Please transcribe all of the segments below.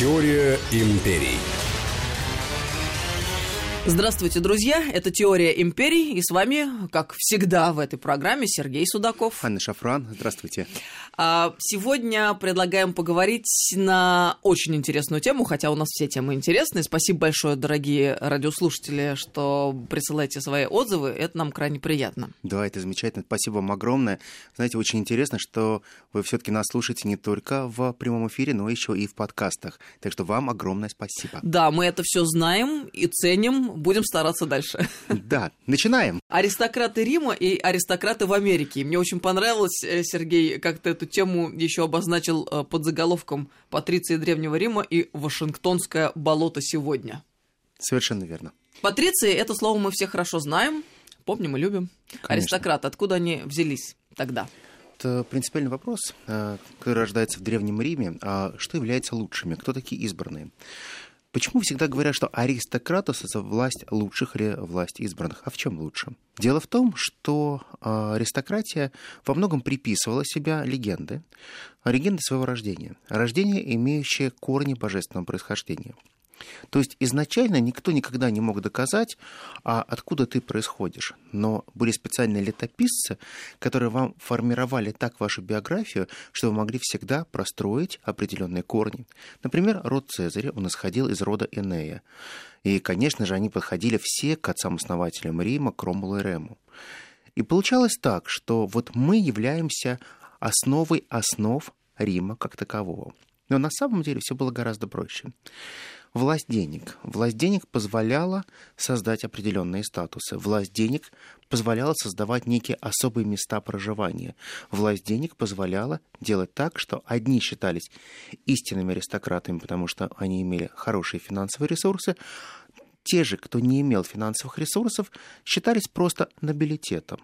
Теория империй. Здравствуйте, друзья! Это «Теория империй», и с вами, как всегда в этой программе, Сергей Судаков. Анна Шафран, здравствуйте. А, сегодня предлагаем поговорить на очень интересную тему, хотя у нас все темы интересные. Спасибо большое, дорогие радиослушатели, что присылаете свои отзывы, это нам крайне приятно. Да, это замечательно, спасибо вам огромное. Знаете, очень интересно, что вы все таки нас слушаете не только в прямом эфире, но еще и в подкастах. Так что вам огромное спасибо. Да, мы это все знаем и ценим, будем стараться дальше. Да, начинаем. Аристократы Рима и аристократы в Америке. Мне очень понравилось, э, Сергей, как ты эту тему еще обозначил э, под заголовком «Патриции Древнего Рима и Вашингтонское болото сегодня». Совершенно верно. Патриции – это слово мы все хорошо знаем, помним и любим. Конечно. Аристократы, откуда они взялись тогда? Это принципиальный вопрос, э, который рождается в Древнем Риме. А что является лучшими? Кто такие избранные? Почему всегда говорят, что аристократус – это власть лучших или власть избранных? А в чем лучше? Дело в том, что а, аристократия во многом приписывала себя легенды, легенды своего рождения, рождение, имеющее корни божественного происхождения – то есть изначально никто никогда не мог доказать, а откуда ты происходишь. Но были специальные летописцы, которые вам формировали так вашу биографию, что вы могли всегда простроить определенные корни. Например, род Цезаря, он исходил из рода Энея. И, конечно же, они подходили все к отцам-основателям Рима, Кромулу и Рему. И получалось так, что вот мы являемся основой основ Рима как такового. Но на самом деле все было гораздо проще власть денег. Власть денег позволяла создать определенные статусы. Власть денег позволяла создавать некие особые места проживания. Власть денег позволяла делать так, что одни считались истинными аристократами, потому что они имели хорошие финансовые ресурсы, те же, кто не имел финансовых ресурсов, считались просто нобилитетом.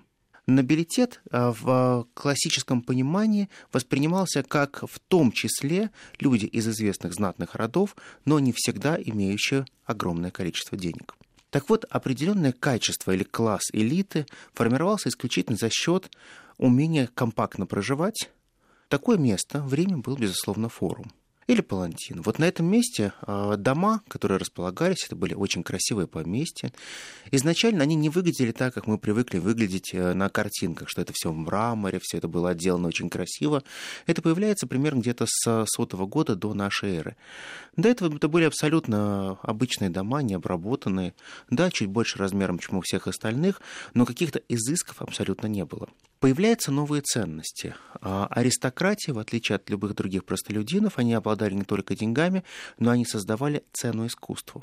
Нобилитет а, в классическом понимании воспринимался как в том числе люди из известных знатных родов, но не всегда имеющие огромное количество денег. Так вот, определенное качество или класс элиты формировался исключительно за счет умения компактно проживать. Такое место в Риме был, безусловно, форум или палантин. Вот на этом месте а, дома, которые располагались, это были очень красивые поместья. Изначально они не выглядели так, как мы привыкли выглядеть э, на картинках, что это все в мраморе, все это было отделано очень красиво. Это появляется примерно где-то с сотого года до нашей эры. До этого это были абсолютно обычные дома, необработанные, да, чуть больше размером, чем у всех остальных, но каких-то изысков абсолютно не было. Появляются новые ценности. А аристократия, в отличие от любых других простолюдинов, они обладали не только деньгами, но они создавали цену искусству.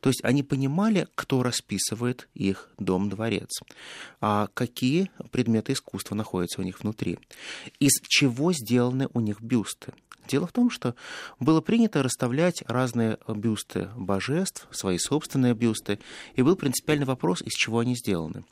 То есть они понимали, кто расписывает их дом-дворец, а какие предметы искусства находятся у них внутри, из чего сделаны у них бюсты. Дело в том, что было принято расставлять разные бюсты божеств, свои собственные бюсты, и был принципиальный вопрос, из чего они сделаны.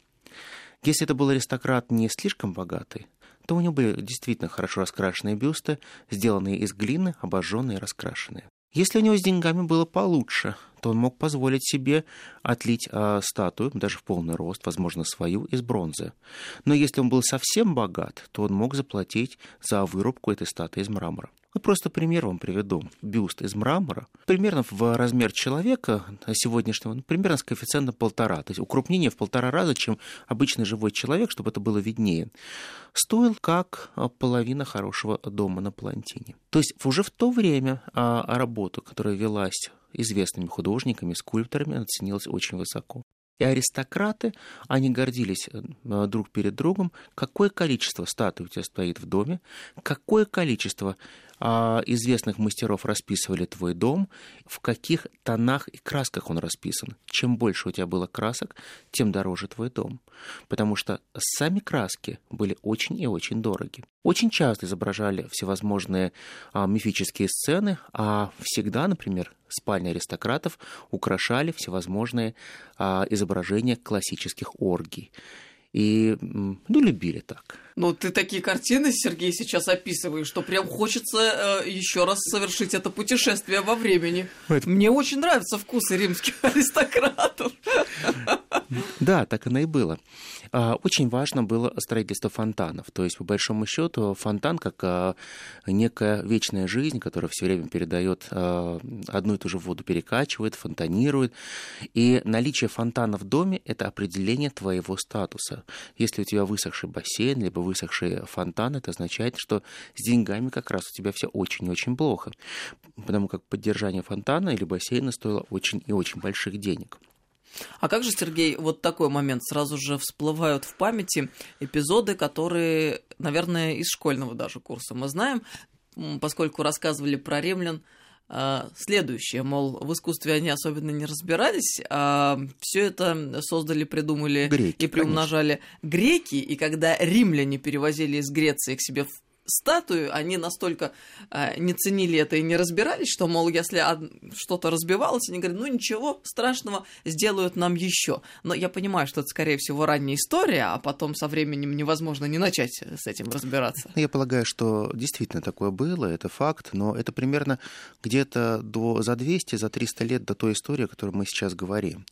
Если это был аристократ не слишком богатый, то у него были действительно хорошо раскрашенные бюсты, сделанные из глины, обожженные и раскрашенные. Если у него с деньгами было получше, то он мог позволить себе отлить э, статую, даже в полный рост, возможно, свою, из бронзы. Но если он был совсем богат, то он мог заплатить за вырубку этой статуи из мрамора. Вот просто пример вам приведу. Бюст из мрамора, примерно в размер человека сегодняшнего, ну, примерно с коэффициентом полтора. То есть укрупнение в полтора раза, чем обычный живой человек, чтобы это было виднее. Стоил как половина хорошего дома на Палантине. То есть уже в то время а, работу, которая велась известными художниками, скульпторами, она ценилась очень высоко. И аристократы, они гордились э, друг перед другом, какое количество статуй у тебя стоит в доме, какое количество известных мастеров расписывали твой дом, в каких тонах и красках он расписан. Чем больше у тебя было красок, тем дороже твой дом. Потому что сами краски были очень и очень дороги. Очень часто изображали всевозможные а, мифические сцены, а всегда, например, спальни аристократов украшали всевозможные а, изображения классических оргий. И, ну, любили так. Ну, ты такие картины, Сергей, сейчас описываешь, что прям хочется э, еще раз совершить это путешествие во времени. Это... Мне очень нравятся вкусы римских аристократов. Да, так оно и было. А, очень важно было строительство фонтанов. То есть, по большому счету, фонтан как а, некая вечная жизнь, которая все время передает а, одну и ту же воду, перекачивает, фонтанирует. И наличие фонтана в доме – это определение твоего статуса. Если у тебя высохший бассейн, либо высохший фонтан, это означает, что с деньгами как раз у тебя все очень и очень плохо. Потому как поддержание фонтана или бассейна стоило очень и очень больших денег. А как же, Сергей, вот такой момент сразу же всплывают в памяти эпизоды, которые, наверное, из школьного даже курса мы знаем, поскольку рассказывали про римлян, следующее, мол, в искусстве они особенно не разбирались, а все это создали, придумали греки, и приумножали конечно. греки, и когда римляне перевозили из Греции к себе в статую, они настолько э, не ценили это и не разбирались, что, мол, если что-то разбивалось, они говорят, ну ничего страшного, сделают нам еще. Но я понимаю, что это, скорее всего, ранняя история, а потом со временем невозможно не начать с этим разбираться. Я полагаю, что действительно такое было, это факт, но это примерно где-то до, за 200, за 300 лет до той истории, о которой мы сейчас говорим.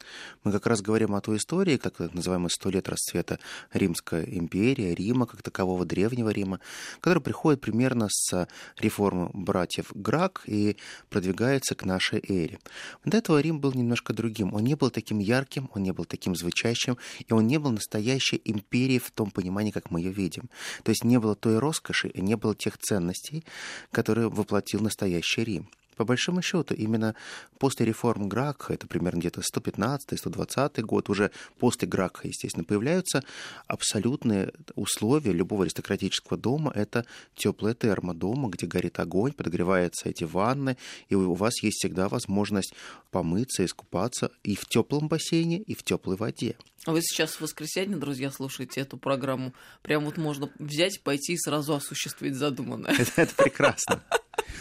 Мы как раз говорим о той истории, как называемая сто лет расцвета Римской империи, Рима, как такового древнего Рима, который который приходит примерно с реформы братьев Грак и продвигается к нашей эре. До этого Рим был немножко другим. Он не был таким ярким, он не был таким звучащим, и он не был настоящей империей в том понимании, как мы ее видим. То есть не было той роскоши и не было тех ценностей, которые воплотил настоящий Рим. По большому счету, именно после реформ Гракха, это примерно где-то 115-120 год, уже после Гракха, естественно, появляются абсолютные условия любого аристократического дома. Это теплая терма дома, где горит огонь, подогреваются эти ванны, и у вас есть всегда возможность помыться, искупаться и в теплом бассейне, и в теплой воде. А вы сейчас в воскресенье, друзья, слушаете эту программу. Прям вот можно взять, пойти и сразу осуществить задуманное. Это, это прекрасно.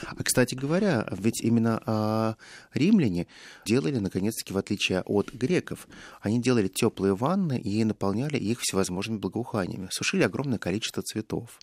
А, кстати говоря, ведь именно а, римляне делали, наконец-таки, в отличие от греков, они делали теплые ванны и наполняли их всевозможными благоуханиями, сушили огромное количество цветов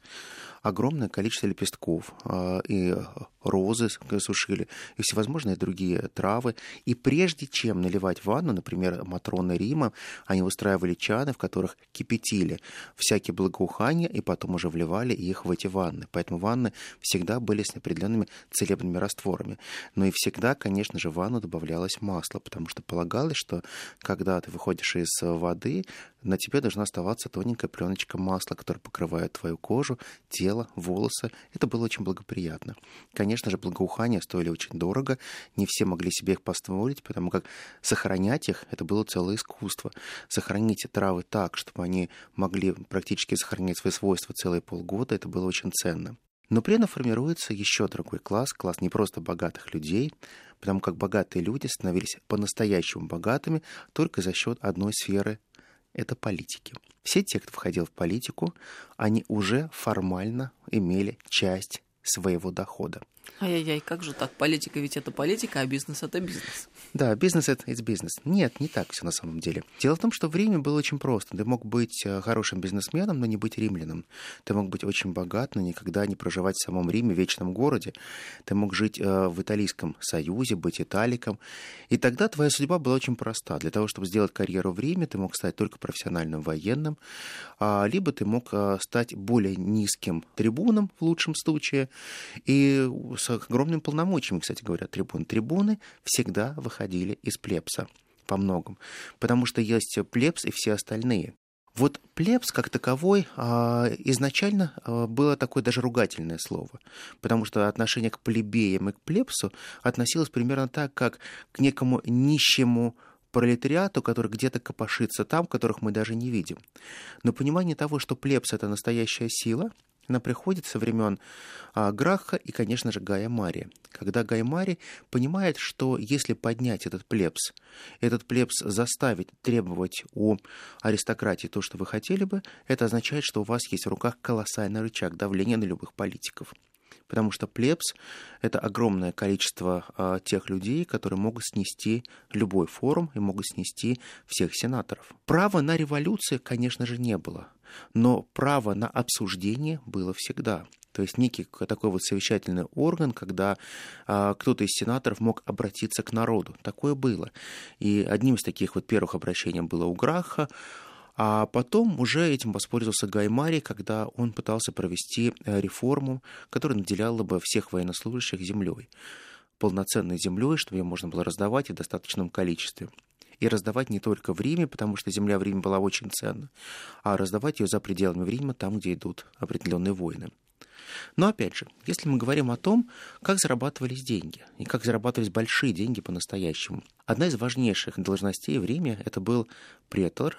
огромное количество лепестков, а, и розы сушили, и всевозможные другие травы. И прежде чем наливать ванну, например, Матроны Рима, они устраивали чаны, в которых кипятили всякие благоухания, и потом уже вливали их в эти ванны. Поэтому ванны всегда были с определенными целебными растворами. Но и всегда, конечно же, в ванну добавлялось масло, потому что полагалось, что когда ты выходишь из воды, на тебе должна оставаться тоненькая пленочка масла, которая покрывает твою кожу, тело, волосы. Это было очень благоприятно. Конечно же, благоухания стоили очень дорого, не все могли себе их позволить, потому как сохранять их — это было целое искусство. Сохранить травы так, чтобы они могли практически сохранять свои свойства целые полгода, это было очень ценно. Но при этом формируется еще другой класс, класс не просто богатых людей, потому как богатые люди становились по-настоящему богатыми только за счет одной сферы это политики. Все те, кто входил в политику, они уже формально имели часть своего дохода. Ай-яй-яй, как же так? Политика ведь это политика, а бизнес это бизнес. Да, бизнес это бизнес. Нет, не так все на самом деле. Дело в том, что в Риме было очень просто. Ты мог быть э, хорошим бизнесменом, но не быть римляном. Ты мог быть очень богат, но никогда не проживать в самом Риме, в вечном городе. Ты мог жить э, в Италийском союзе, быть италиком. И тогда твоя судьба была очень проста. Для того, чтобы сделать карьеру в Риме, ты мог стать только профессиональным военным, а, либо ты мог э, стать более низким трибуном в лучшем случае и с огромными полномочиями, кстати говоря, трибун. Трибуны всегда выходили из плебса по многому, потому что есть плебс и все остальные. Вот плебс как таковой а, изначально а, было такое даже ругательное слово, потому что отношение к плебеям и к плебсу относилось примерно так, как к некому нищему пролетариату, который где-то копошится там, которых мы даже не видим. Но понимание того, что плебс — это настоящая сила — она приходит со времен а, Граха и, конечно же, Гая Мария. Когда Гай Марий понимает, что если поднять этот плебс, этот плебс заставить требовать у аристократии то, что вы хотели бы, это означает, что у вас есть в руках колоссальный рычаг давления на любых политиков. Потому что плебс — это огромное количество а, тех людей, которые могут снести любой форум и могут снести всех сенаторов. Права на революцию, конечно же, не было. Но право на обсуждение было всегда. То есть некий такой вот совещательный орган, когда а, кто-то из сенаторов мог обратиться к народу. Такое было. И одним из таких вот первых обращений было у Граха, а потом уже этим воспользовался Гаймари, когда он пытался провести э, реформу, которая наделяла бы всех военнослужащих землей полноценной землей, чтобы ее можно было раздавать в достаточном количестве. И раздавать не только в Риме, потому что земля в Риме была очень ценна, а раздавать ее за пределами Рима, там, где идут определенные войны. Но опять же, если мы говорим о том, как зарабатывались деньги, и как зарабатывались большие деньги по-настоящему, одна из важнейших должностей в Риме это был претор,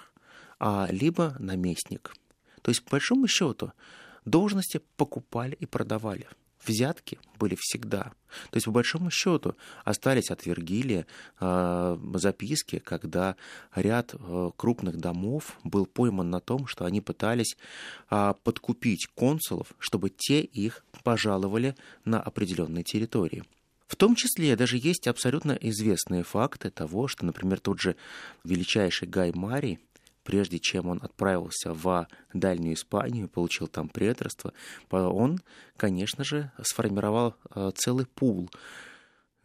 а, либо наместник. То есть, по большому счету, должности покупали и продавали. Взятки были всегда. То есть, по большому счету, остались от Вергилия э, записки, когда ряд э, крупных домов был пойман на том, что они пытались э, подкупить консулов, чтобы те их пожаловали на определенные территории. В том числе даже есть абсолютно известные факты того, что, например, тот же величайший Гай Марий прежде чем он отправился в Дальнюю Испанию, получил там преторство, он, конечно же, сформировал э, целый пул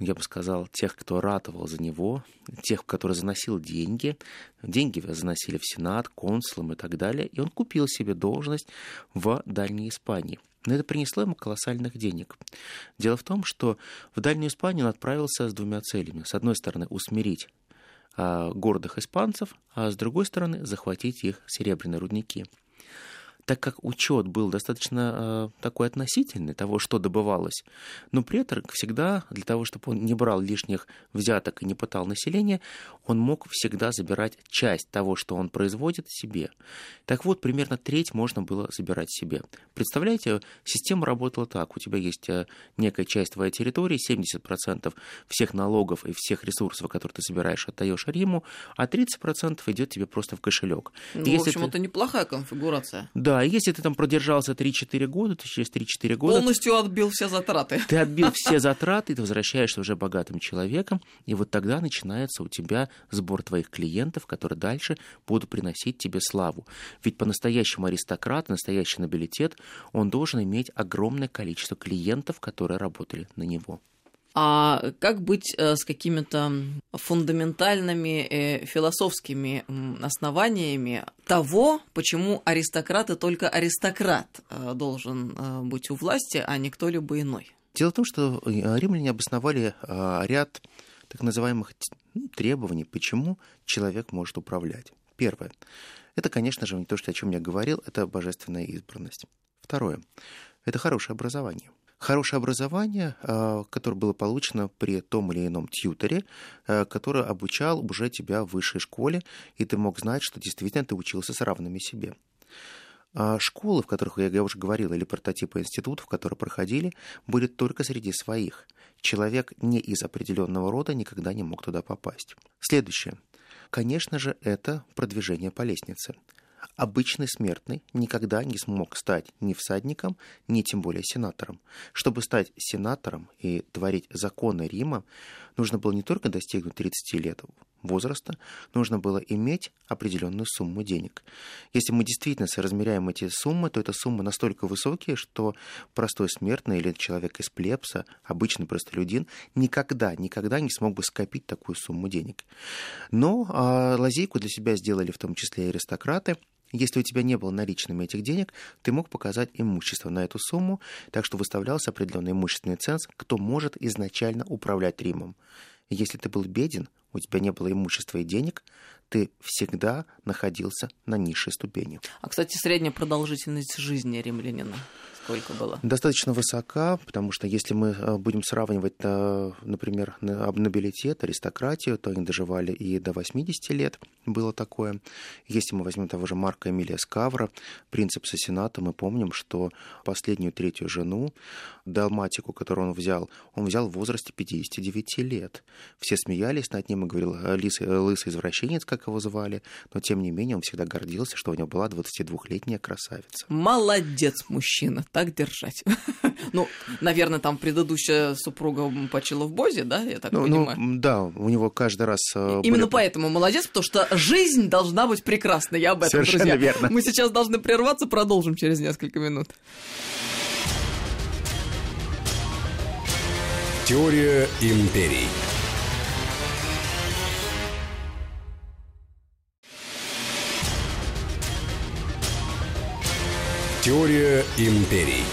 я бы сказал, тех, кто ратовал за него, тех, которые заносил деньги. Деньги заносили в Сенат, консулам и так далее. И он купил себе должность в Дальней Испании. Но это принесло ему колоссальных денег. Дело в том, что в Дальнюю Испанию он отправился с двумя целями. С одной стороны, усмирить гордых испанцев, а с другой стороны захватить их серебряные рудники так как учет был достаточно э, такой относительный того, что добывалось. Но претор всегда, для того, чтобы он не брал лишних взяток и не пытал население, он мог всегда забирать часть того, что он производит, себе. Так вот, примерно треть можно было забирать себе. Представляете, система работала так. У тебя есть э, некая часть твоей территории, 70% всех налогов и всех ресурсов, которые ты собираешь, отдаешь Риму, а 30% идет тебе просто в кошелек. Ну, в общем, ты... это неплохая конфигурация. Да, если ты там продержался 3-4 года, то через 3-4 года... Полностью отбил все затраты. Ты отбил все затраты, ты возвращаешься уже богатым человеком, и вот тогда начинается у тебя сбор твоих клиентов, которые дальше будут приносить тебе славу. Ведь по-настоящему аристократ, настоящий нобилитет, он должен иметь огромное количество клиентов, которые работали на него. А как быть э, с какими-то фундаментальными э, философскими основаниями того, почему аристократ и только аристократ э, должен быть у власти, а не кто-либо иной? Дело в том, что римляне обосновали ряд так называемых ну, требований, почему человек может управлять. Первое. Это, конечно же, не то, что о чем я говорил, это божественная избранность. Второе. Это хорошее образование – хорошее образование, а, которое было получено при том или ином тьютере, а, который обучал уже тебя в высшей школе, и ты мог знать, что действительно ты учился с равными себе. А школы, в которых я уже говорил, или прототипы институтов, которые проходили, были только среди своих. Человек не из определенного рода никогда не мог туда попасть. Следующее. Конечно же, это продвижение по лестнице обычный смертный никогда не смог стать ни всадником, ни тем более сенатором. Чтобы стать сенатором и творить законы Рима, нужно было не только достигнуть 30 лет возраста, нужно было иметь определенную сумму денег. Если мы действительно соразмеряем эти суммы, то это суммы настолько высокие, что простой смертный или человек из плебса, обычный простолюдин, никогда, никогда не смог бы скопить такую сумму денег. Но а, лазейку для себя сделали в том числе и аристократы – если у тебя не было наличными этих денег, ты мог показать имущество на эту сумму, так что выставлялся определенный имущественный ценз, кто может изначально управлять Римом. Если ты был беден, у тебя не было имущества и денег, ты всегда находился на низшей ступени. А, кстати, средняя продолжительность жизни римлянина сколько было? Достаточно высока, потому что если мы э, будем сравнивать, э, например, нобилитет, аристократию, то они доживали и до 80 лет, было такое. Если мы возьмем того же Марка Эмилия Скавра, принцип сената, мы помним, что последнюю третью жену, далматику, которую он взял, он взял в возрасте 59 лет. Все смеялись над ним и говорил, лысый, лысый извращенец, как его звали, но тем не менее он всегда гордился, что у него была 22-летняя красавица. Молодец, мужчина, так держать. Ну, наверное, там предыдущая супруга почила в Бозе, да, я так ну, ну понимаю? Ну, да, у него каждый раз... Э, Именно были... поэтому молодец, потому что жизнь должна быть прекрасной, я об этом, Совершенно друзья. верно. Мы сейчас должны прерваться, продолжим через несколько минут. Теория империй. Теория империй.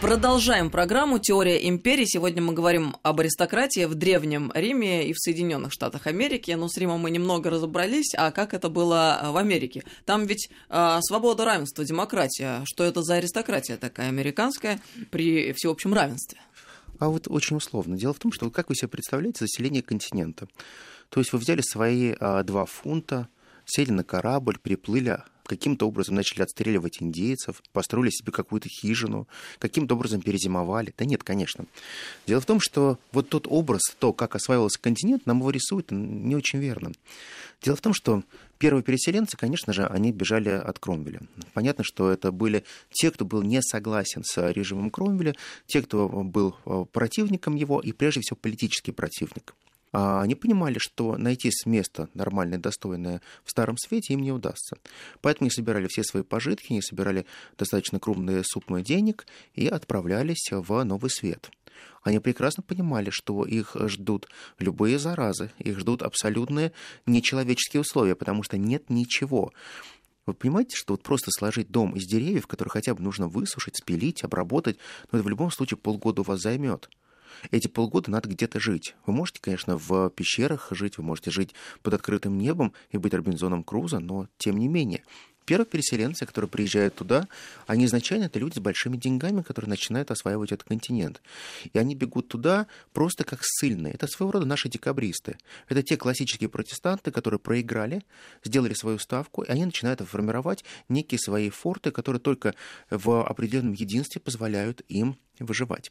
Продолжаем программу «Теория империи». Сегодня мы говорим об аристократии в Древнем Риме и в Соединенных Штатах Америки. Но с Римом мы немного разобрались, а как это было в Америке? Там ведь э, свобода, равенство, демократия. Что это за аристократия такая американская при всеобщем равенстве? А вот очень условно. Дело в том, что как вы себе представляете заселение континента? То есть вы взяли свои а, два фунта, сели на корабль, приплыли каким-то образом начали отстреливать индейцев, построили себе какую-то хижину, каким-то образом перезимовали. Да нет, конечно. Дело в том, что вот тот образ, то, как осваивался континент, нам его рисуют не очень верно. Дело в том, что первые переселенцы, конечно же, они бежали от Кромвеля. Понятно, что это были те, кто был не согласен с режимом Кромвеля, те, кто был э, противником его и, прежде всего, политический противник. А они понимали, что найти место нормальное, достойное в Старом Свете им не удастся. Поэтому они собирали все свои пожитки, они собирали достаточно крупные суммы денег и отправлялись в Новый Свет. Они прекрасно понимали, что их ждут любые заразы, их ждут абсолютные нечеловеческие условия, потому что нет ничего. Вы понимаете, что вот просто сложить дом из деревьев, который хотя бы нужно высушить, спилить, обработать, но ну, это в любом случае полгода у вас займет эти полгода надо где-то жить. Вы можете, конечно, в пещерах жить, вы можете жить под открытым небом и быть Робинзоном Круза, но тем не менее. Первые переселенцы, которые приезжают туда, они изначально это люди с большими деньгами, которые начинают осваивать этот континент. И они бегут туда просто как ссыльные. Это своего рода наши декабристы. Это те классические протестанты, которые проиграли, сделали свою ставку, и они начинают формировать некие свои форты, которые только в определенном единстве позволяют им выживать.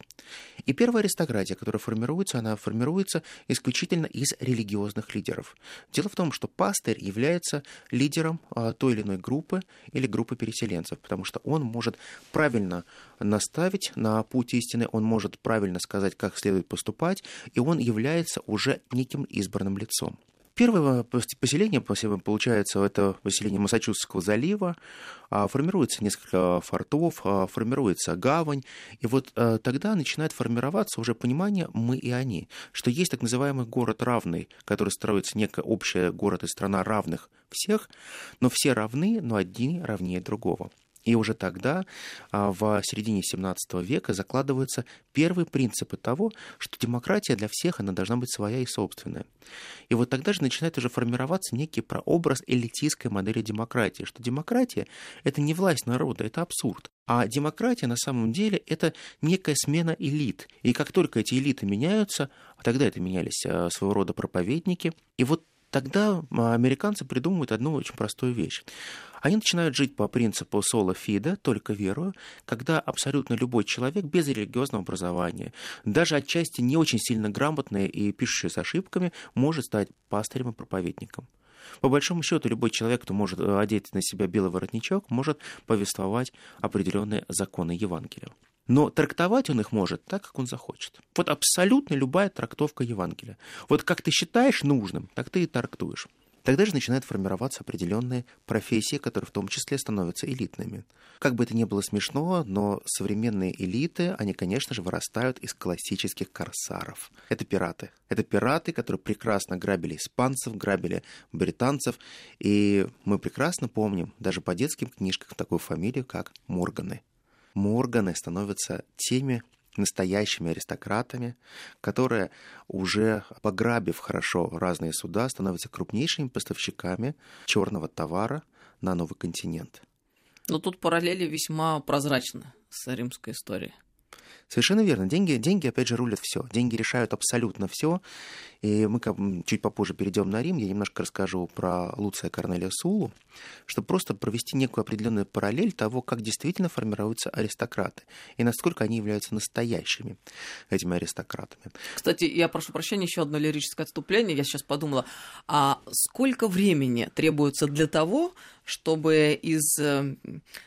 И первая аристократия, которая формируется, она формируется исключительно из религиозных лидеров. Дело в том, что пастырь является лидером а, той или иной группы или группы переселенцев, потому что он может правильно наставить на путь истины, он может правильно сказать, как следует поступать, и он является уже неким избранным лицом. Первое поселение, получается, это поселение Массачусетского залива, а, формируется несколько фортов, а, формируется гавань, и вот а, тогда начинает формироваться уже понимание «мы и они», что есть так называемый город равный, который строится некая общая город и страна равных всех, но все равны, но одни равнее другого. И уже тогда, а, в середине 17 века, закладываются первые принципы того, что демократия для всех, она должна быть своя и собственная. И вот тогда же начинает уже формироваться некий прообраз элитистской модели демократии, что демократия — это не власть народа, это абсурд. А демократия на самом деле это некая смена элит. И как только эти элиты меняются, а тогда это менялись а, своего рода проповедники, и вот тогда а, американцы придумывают одну очень простую вещь. Они начинают жить по принципу соло фида, только верую, когда абсолютно любой человек без религиозного образования, даже отчасти не очень сильно грамотный и пишущий с ошибками, может стать пастырем и проповедником. По большому счету, любой человек, кто может э, одеть на себя белый воротничок, может повествовать определенные законы Евангелия. Но трактовать он их может так, как он захочет. Вот абсолютно любая трактовка Евангелия. Вот как ты считаешь нужным, так ты и трактуешь. Тогда же начинают формироваться определенные профессии, которые в том числе становятся элитными. Как бы это ни было смешно, но современные элиты, они, конечно же, вырастают из классических корсаров. Это пираты. Это пираты, которые прекрасно грабили испанцев, грабили британцев. И мы прекрасно помним, даже по детским книжкам, такую фамилию, как Морганы. Морганы становятся теми настоящими аристократами, которые, уже пограбив хорошо разные суда, становятся крупнейшими поставщиками черного товара на новый континент. Но тут параллели весьма прозрачны с римской историей. Совершенно верно. Деньги, деньги, опять же, рулят все. Деньги решают абсолютно все. И мы чуть попозже перейдем на Рим. Я немножко расскажу про Луция Корнелия Сулу, чтобы просто провести некую определенную параллель того, как действительно формируются аристократы и насколько они являются настоящими этими аристократами. Кстати, я прошу прощения, еще одно лирическое отступление. Я сейчас подумала, а сколько времени требуется для того, чтобы из э,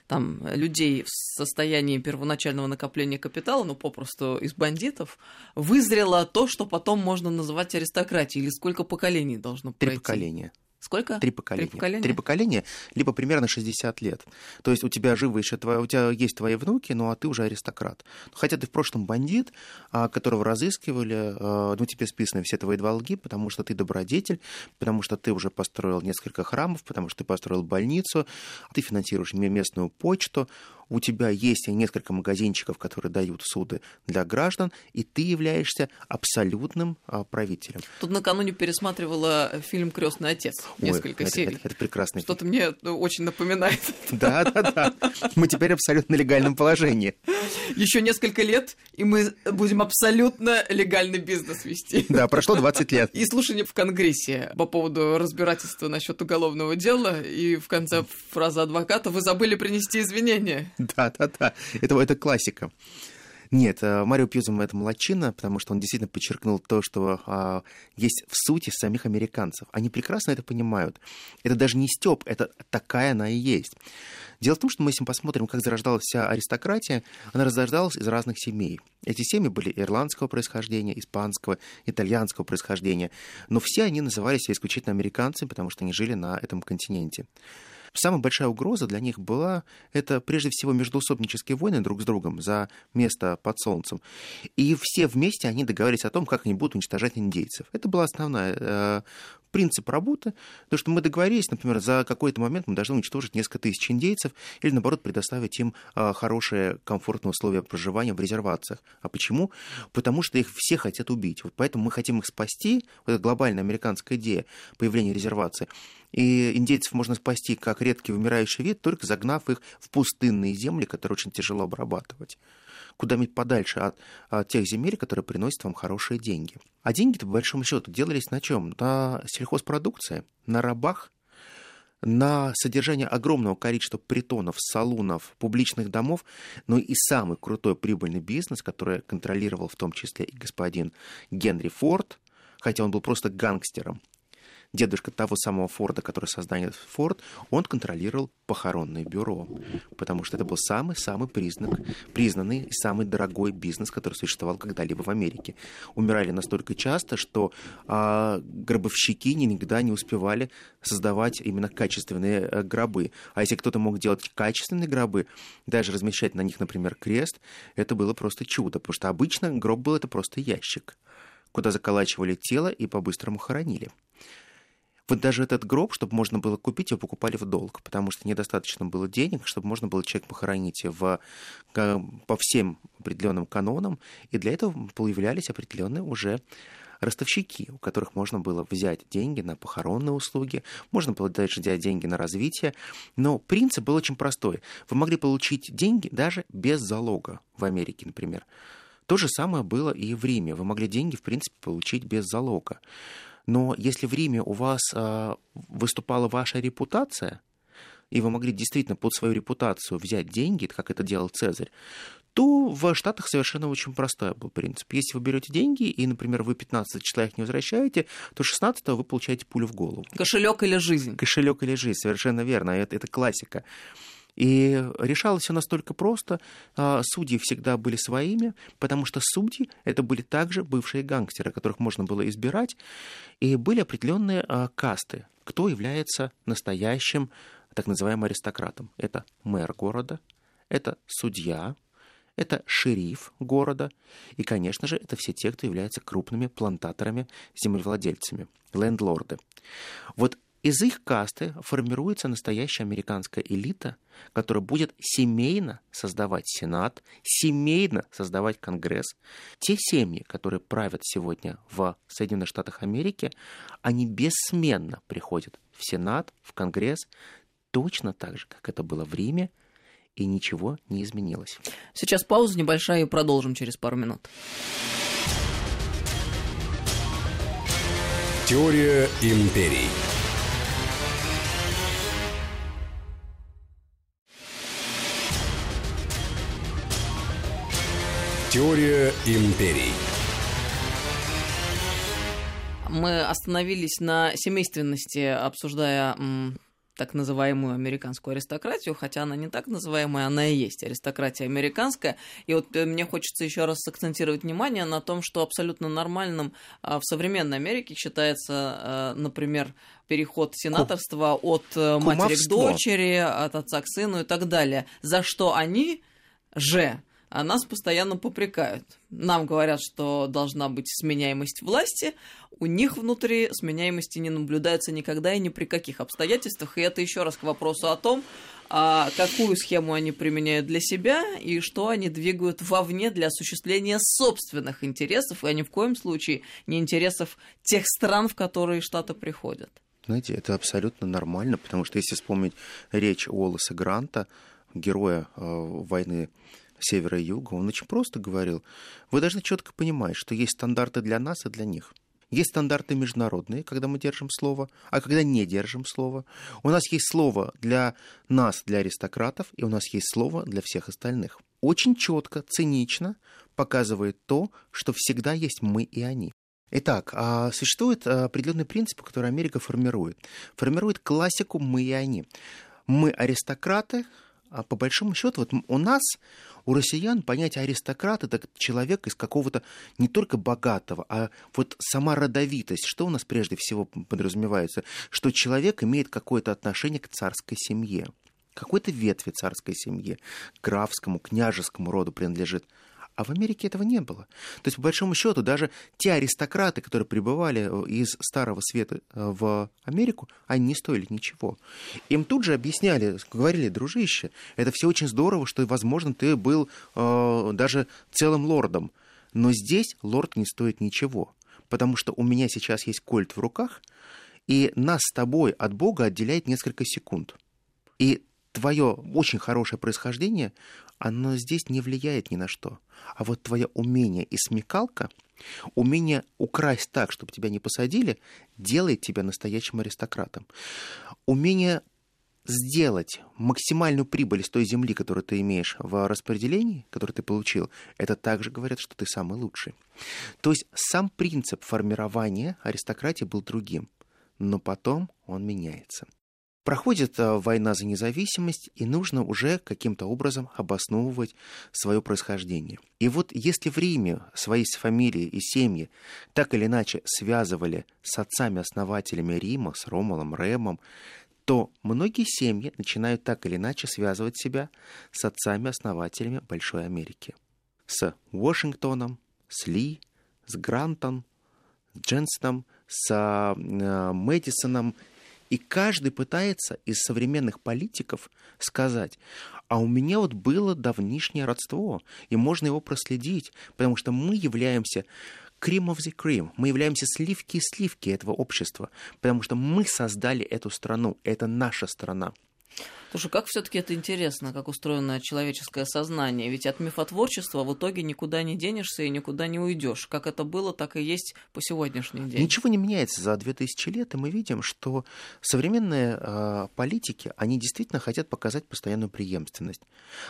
там, людей в состоянии первоначального накопления капитала, ну, попросту из бандитов, вызрело то, что потом можно называть аристократией? Или сколько поколений должно пройти? Три поколения. Сколько? Три поколения. Три поколения? Три поколения, либо примерно 60 лет. То есть у тебя живы еще твои, у тебя есть твои внуки, ну а ты уже аристократ. Хотя ты в прошлом бандит, а, которого разыскивали, а, ну тебе списаны все твои долги, потому что ты добродетель, потому что ты уже построил несколько храмов, потому что ты построил больницу, ты финансируешь местную почту, у тебя есть несколько магазинчиков, которые дают суды для граждан, и ты являешься абсолютным а, правителем. Тут накануне пересматривала фильм Крестный отец несколько Ой, серий. Это, это, это прекрасный Что-то мне ну, очень напоминает. Да, да, да. Мы теперь абсолютно легальном положении. Еще несколько лет, и мы будем абсолютно легальный бизнес вести. Да, прошло 20 лет. И слушание в Конгрессе по поводу разбирательства насчет уголовного дела, и в конце фраза адвоката «Вы забыли принести извинения». Да, да, да. Это, это классика. Нет, э, Марио Пьюзом это молочина, потому что он действительно подчеркнул то, что а, есть в сути самих американцев. Они прекрасно это понимают. Это даже не стёб, это такая она и есть. Дело в том, что мы, если посмотрим, как зарождалась вся аристократия, она зарождалась из разных семей. Эти семьи были ирландского происхождения, испанского, итальянского происхождения, но все они назывались исключительно американцами, потому что они жили на этом континенте. Самая большая угроза для них была это прежде всего междуусобнические войны друг с другом за место под солнцем. И все вместе они договорились о том, как они будут уничтожать индейцев. Это была основная э, принцип работы, то, что мы договорились, например, за какой-то момент мы должны уничтожить несколько тысяч индейцев или, наоборот, предоставить им а, хорошие, комфортные условия проживания в резервациях. А почему? Потому что их все хотят убить. Вот поэтому мы хотим их спасти. Вот это глобальная американская идея появления резервации. И индейцев можно спасти как редкий вымирающий вид, только загнав их в пустынные земли, которые очень тяжело обрабатывать куда-нибудь подальше от, от тех земель, которые приносят вам хорошие деньги. А деньги-то, по большому счету, делались на чем? На сельхозпродукции, на рабах, на содержание огромного количества притонов, салунов, публичных домов, но и самый крутой прибыльный бизнес, который контролировал в том числе и господин Генри Форд, хотя он был просто гангстером, дедушка того самого Форда, который создает Форд, он контролировал похоронное бюро, потому что это был самый-самый признак, признанный самый дорогой бизнес, который существовал когда-либо в Америке. Умирали настолько часто, что а, гробовщики никогда не успевали создавать именно качественные а, гробы. А если кто-то мог делать качественные гробы, даже размещать на них, например, крест, это было просто чудо, потому что обычно гроб был это просто ящик куда заколачивали тело и по-быстрому хоронили. Вот даже этот гроб, чтобы можно было купить, его покупали в долг, потому что недостаточно было денег, чтобы можно было человек похоронить в, по всем определенным канонам, и для этого появлялись определенные уже ростовщики, у которых можно было взять деньги на похоронные услуги, можно было дальше взять деньги на развитие, но принцип был очень простой. Вы могли получить деньги даже без залога в Америке, например. То же самое было и в Риме. Вы могли деньги, в принципе, получить без залога. Но если в Риме у вас э, выступала ваша репутация, и вы могли действительно под свою репутацию взять деньги, как это делал Цезарь, то в Штатах совершенно очень простой был принцип. Если вы берете деньги, и, например, вы 15 числа их не возвращаете, то 16 вы получаете пулю в голову. Кошелек или жизнь. Кошелек или жизнь, совершенно верно. Это, это классика. И решалось все настолько просто. А, судьи всегда были своими, потому что судьи это были также бывшие гангстеры, которых можно было избирать, и были определенные а, касты, кто является настоящим так называемым аристократом. Это мэр города, это судья, это шериф города, и, конечно же, это все те, кто являются крупными плантаторами, землевладельцами, лендлорды. Вот из их касты формируется настоящая американская элита, которая будет семейно создавать Сенат, семейно создавать Конгресс. Те семьи, которые правят сегодня в Соединенных Штатах Америки, они бессменно приходят в Сенат, в Конгресс, точно так же, как это было в Риме, и ничего не изменилось. Сейчас пауза небольшая и продолжим через пару минут. Теория империй. Теория империй. Мы остановились на семейственности, обсуждая так называемую американскую аристократию, хотя она не так называемая, она и есть аристократия американская. И вот э, мне хочется еще раз сакцентировать внимание на том, что абсолютно нормальным а, в современной Америке считается, а, например, переход сенаторства от э, матери к дочери, от отца к сыну и так далее, за что они же а нас постоянно попрекают. Нам говорят, что должна быть сменяемость власти, у них внутри сменяемости не наблюдается никогда и ни при каких обстоятельствах. И это еще раз к вопросу о том, а какую схему они применяют для себя и что они двигают вовне для осуществления собственных интересов, и ни в коем случае не интересов тех стран, в которые Штаты приходят. Знаете, это абсолютно нормально, потому что если вспомнить речь Уоллеса Гранта, героя э, войны севера и юга, он очень просто говорил, вы должны четко понимать, что есть стандарты для нас и для них. Есть стандарты международные, когда мы держим слово, а когда не держим слово. У нас есть слово для нас, для аристократов, и у нас есть слово для всех остальных. Очень четко, цинично показывает то, что всегда есть мы и они. Итак, а, существует определенный принцип, который Америка формирует. Формирует классику «мы и они». Мы аристократы, а по большому счету, вот у нас, у россиян, понятие аристократ это человек из какого-то не только богатого, а вот сама родовитость. Что у нас прежде всего подразумевается? Что человек имеет какое-то отношение к царской семье какой-то ветви царской семьи, графскому, княжескому роду принадлежит. А в Америке этого не было. То есть, по большому счету, даже те аристократы, которые прибывали э, из Старого Света э, в Америку, они не стоили ничего. Им тут же объясняли, говорили, дружище, это все очень здорово, что, возможно, ты был э, даже целым лордом. Но здесь лорд не стоит ничего. Потому что у меня сейчас есть кольт в руках, и нас с тобой от Бога отделяет несколько секунд. И твое очень хорошее происхождение, оно здесь не влияет ни на что. А вот твое умение и смекалка, умение украсть так, чтобы тебя не посадили, делает тебя настоящим аристократом. Умение сделать максимальную прибыль с той земли, которую ты имеешь в распределении, которую ты получил, это также говорят, что ты самый лучший. То есть сам принцип формирования аристократии был другим, но потом он меняется. Проходит э, война за независимость, и нужно уже каким-то образом обосновывать свое происхождение. И вот если в Риме свои фамилии и семьи так или иначе связывали с отцами-основателями Рима, с Ромулом, Ремом, то многие семьи начинают так или иначе связывать себя с отцами-основателями Большой Америки. С Вашингтоном, с Ли, с Грантом, с Дженстоном, с э, Мэдисоном и каждый пытается из современных политиков сказать, а у меня вот было давнишнее родство, и можно его проследить, потому что мы являемся cream of the cream. Мы являемся сливки и сливки этого общества, потому что мы создали эту страну, это наша страна. Слушай, как все-таки это интересно, как устроено человеческое сознание. Ведь от мифотворчества в итоге никуда не денешься и никуда не уйдешь. Как это было, так и есть по сегодняшний день. Ничего не меняется за 2000 лет, и мы видим, что современные э, политики, они действительно хотят показать постоянную преемственность.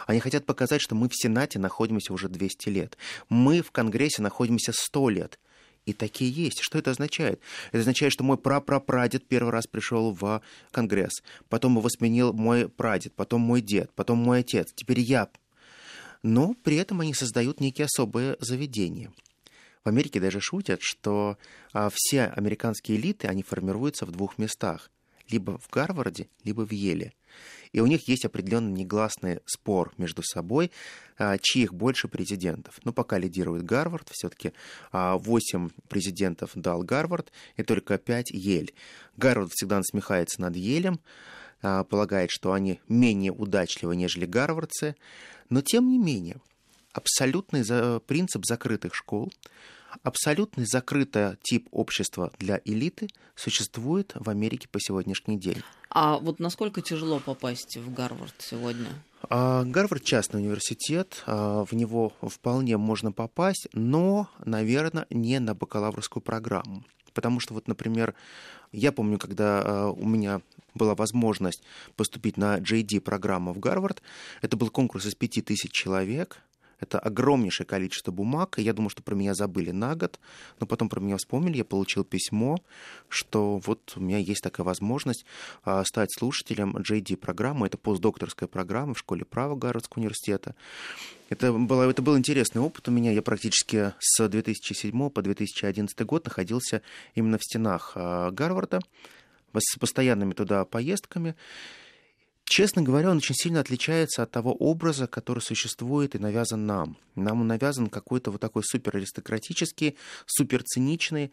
Они хотят показать, что мы в Сенате находимся уже 200 лет. Мы в Конгрессе находимся 100 лет. И такие есть. Что это означает? Это означает, что мой прапрапрадед первый раз пришел в Конгресс, потом его сменил мой прадед, потом мой дед, потом мой отец, теперь я. Но при этом они создают некие особые заведения. В Америке даже шутят, что а, все американские элиты, они формируются в двух местах. Либо в Гарварде, либо в Еле. И у них есть определенный негласный спор между собой, а, чьих больше президентов. Но пока лидирует Гарвард, все-таки 8 а, президентов дал Гарвард и только 5 Ель. Гарвард всегда насмехается над Елем, а, полагает, что они менее удачливы, нежели гарвардцы, но тем не менее абсолютный принцип закрытых школ, абсолютно закрытый тип общества для элиты существует в Америке по сегодняшний день. А вот насколько тяжело попасть в Гарвард сегодня? А, Гарвард частный университет, а, в него вполне можно попасть, но, наверное, не на бакалаврскую программу. Потому что вот, например, я помню, когда а, у меня была возможность поступить на JD-программу в Гарвард, это был конкурс из пяти тысяч человек, это огромнейшее количество бумаг, и я думаю, что про меня забыли на год, но потом про меня вспомнили, я получил письмо, что вот у меня есть такая возможность а, стать слушателем JD-программы, это постдокторская программа в школе права Гарвардского университета. Это, было, это был интересный опыт у меня. Я практически с 2007 по 2011 год находился именно в стенах а, Гарварда с постоянными туда поездками. Честно говоря, он очень сильно отличается от того образа, который существует и навязан нам. Нам он навязан какой-то вот такой супер аристократический, супер циничный.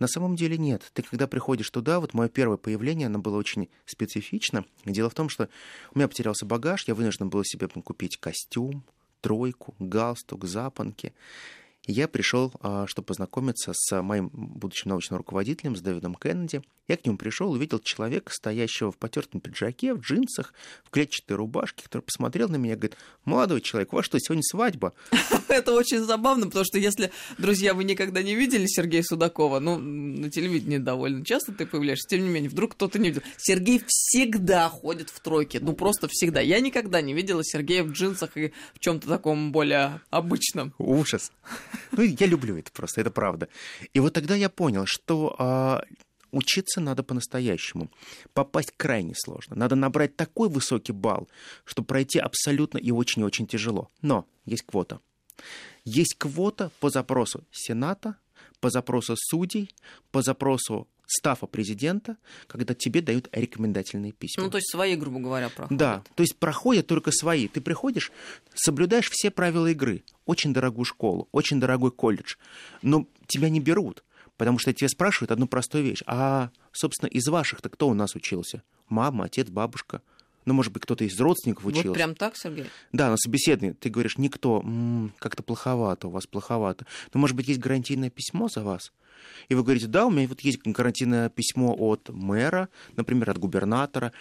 На самом деле нет. Ты когда приходишь туда, вот мое первое появление, оно было очень специфично. Дело в том, что у меня потерялся багаж, я вынужден был себе купить костюм, тройку, галстук, запонки я пришел, а, чтобы познакомиться с моим будущим научным руководителем, с Дэвидом Кеннеди. Я к нему пришел, увидел человека, стоящего в потертом пиджаке, в джинсах, в клетчатой рубашке, который посмотрел на меня и говорит, молодой человек, у вас что, сегодня свадьба? Это очень забавно, потому что если, друзья, вы никогда не видели Сергея Судакова, ну, на телевидении довольно часто ты появляешься, тем не менее, вдруг кто-то не видел. Сергей всегда ходит в тройке, ну, просто всегда. Я никогда не видела Сергея в джинсах и в чем то таком более обычном. Ужас. Ну, я люблю это просто, это правда. И вот тогда я понял, что а, учиться надо по-настоящему. Попасть крайне сложно. Надо набрать такой высокий балл, чтобы пройти абсолютно и очень-очень тяжело. Но есть квота. Есть квота по запросу Сената, по запросу судей, по запросу стафа президента, когда тебе дают рекомендательные письма. Ну, то есть свои, грубо говоря, проходят. Да, то есть проходят только свои. Ты приходишь, соблюдаешь все правила игры. Очень дорогую школу, очень дорогой колледж. Но тебя не берут, потому что тебя спрашивают одну простую вещь. А, собственно, из ваших-то кто у нас учился? Мама, отец, бабушка – ну, может быть, кто-то из родственников учился. Вот прям так, Сергей? Да, на собеседовании ты говоришь, никто, м-м, как-то плоховато у вас, плоховато. Но, может быть, есть гарантийное письмо за вас? И вы говорите, да, у меня вот есть гарантийное письмо от мэра, например, от губернатора,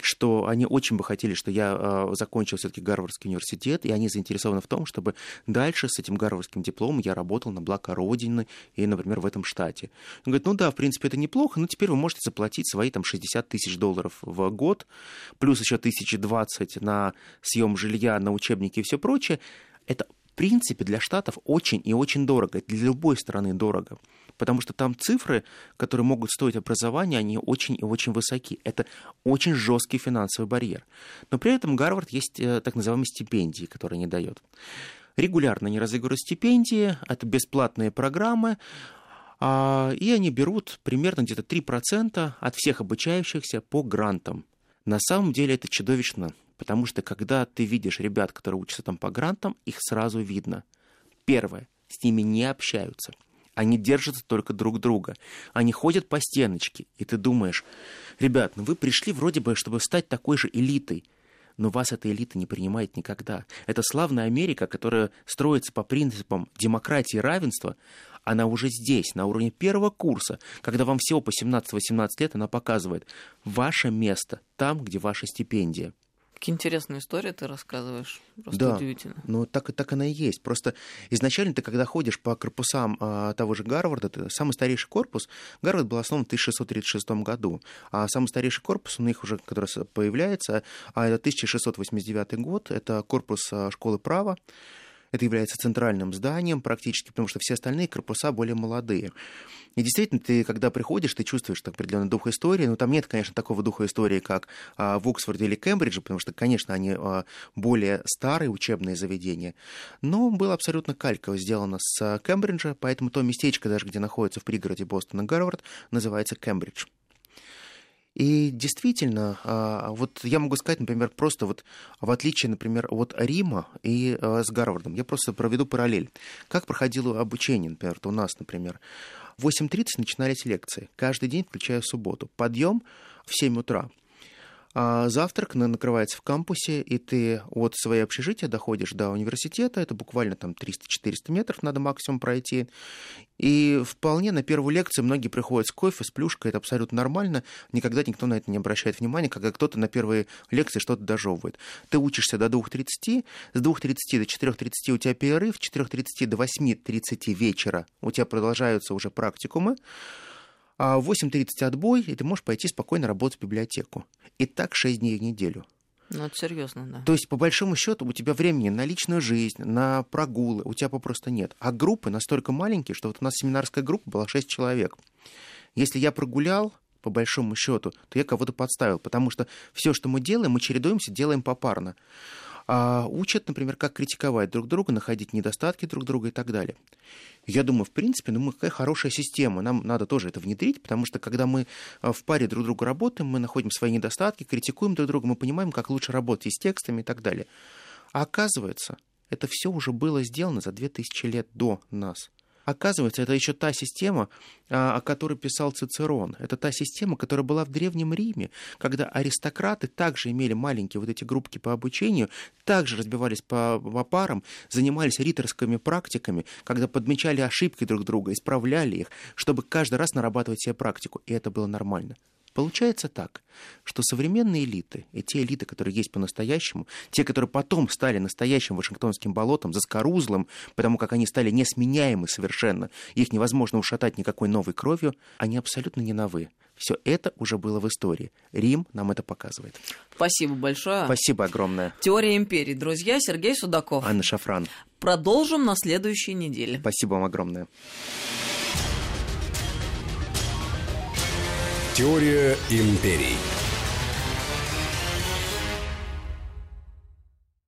что они очень бы хотели, что я э, закончил все-таки Гарвардский университет, и они заинтересованы в том, чтобы дальше с этим гарвардским дипломом я работал на благо Родины и, например, в этом штате. Он говорит, ну да, в принципе, это неплохо, но теперь вы можете заплатить свои там 60 тысяч долларов в год, плюс еще тысячи двадцать на съем жилья, на учебники и все прочее. Это в принципе для штатов очень и очень дорого, для любой страны дорого потому что там цифры, которые могут стоить образования, они очень и очень высоки. Это очень жесткий финансовый барьер. Но при этом Гарвард есть э, так называемые стипендии, которые не дает. Регулярно они разыгрывают стипендии, это бесплатные программы, а, и они берут примерно где-то 3% от всех обучающихся по грантам. На самом деле это чудовищно, потому что когда ты видишь ребят, которые учатся там по грантам, их сразу видно. Первое, с ними не общаются – они держатся только друг друга. Они ходят по стеночке, и ты думаешь, ребят, ну вы пришли вроде бы, чтобы стать такой же элитой, но вас эта элита не принимает никогда. Это славная Америка, которая строится по принципам демократии и равенства, она уже здесь, на уровне первого курса, когда вам всего по 17-18 лет, она показывает ваше место там, где ваша стипендия. Какие интересные истории ты рассказываешь. Просто да, удивительно. Ну, так, так она и есть. Просто изначально ты, когда ходишь по корпусам а, того же Гарварда, ты, самый старейший корпус, Гарвард был основан в 1636 году, а самый старейший корпус у них уже, который появляется, а это 1689 год, это корпус а, школы права, это является центральным зданием практически, потому что все остальные корпуса более молодые. И действительно, ты, когда приходишь, ты чувствуешь так, определенный дух истории. Но там нет, конечно, такого духа истории, как а, в Оксфорде или Кембридже, потому что, конечно, они а, более старые учебные заведения. Но было абсолютно калька сделано с Кембриджа, поэтому то местечко, даже где находится в пригороде Бостона Гарвард, называется Кембридж. И действительно, а, вот я могу сказать, например, просто вот в отличие, например, от Рима и а, с Гарвардом, я просто проведу параллель. Как проходило обучение, например, у нас, например. В 8.30 начинались лекции, каждый день, включая субботу. Подъем в 7 утра. А завтрак накрывается в кампусе, и ты от своей общежития доходишь до университета, это буквально там 300-400 метров надо максимум пройти. И вполне на первую лекцию многие приходят с кофе, с плюшкой, это абсолютно нормально, никогда никто на это не обращает внимания, когда кто-то на первой лекции что-то дожевывает. Ты учишься до 2.30, с 2.30 до 4.30 у тебя перерыв, с 4.30 до 8.30 вечера у тебя продолжаются уже практикумы, а в 8.30 отбой, и ты можешь пойти спокойно работать в библиотеку. И так 6 дней в неделю. Ну, это серьезно, да. То есть, по большому счету, у тебя времени на личную жизнь, на прогулы у тебя попросту нет. А группы настолько маленькие, что вот у нас семинарская группа была 6 человек. Если я прогулял, по большому счету, то я кого-то подставил, потому что все, что мы делаем, мы чередуемся, делаем попарно а учат, например, как критиковать друг друга, находить недостатки друг друга и так далее. Я думаю, в принципе, ну, мы какая хорошая система, нам надо тоже это внедрить, потому что когда мы а, в паре друг друга работаем, мы находим свои недостатки, критикуем друг друга, мы понимаем, как лучше работать с текстами и так далее. А оказывается, это все уже было сделано за 2000 лет до нас. Оказывается, это еще та система, а, о которой писал Цицерон. Это та система, которая была в Древнем Риме, когда аристократы также имели маленькие вот эти группки по обучению, также разбивались по, по парам, занимались риторскими практиками, когда подмечали ошибки друг друга, исправляли их, чтобы каждый раз нарабатывать себе практику. И это было нормально. Получается так, что современные элиты, и те элиты, которые есть по-настоящему, те, которые потом стали настоящим Вашингтонским болотом, заскорузлым, потому как они стали несменяемы совершенно, их невозможно ушатать никакой новой кровью, они абсолютно не новы. Все это уже было в истории. Рим нам это показывает. Спасибо большое. Спасибо огромное. Теория империи. Друзья, Сергей Судаков. Анна Шафран. Продолжим на следующей неделе. Спасибо вам огромное. Теория империй.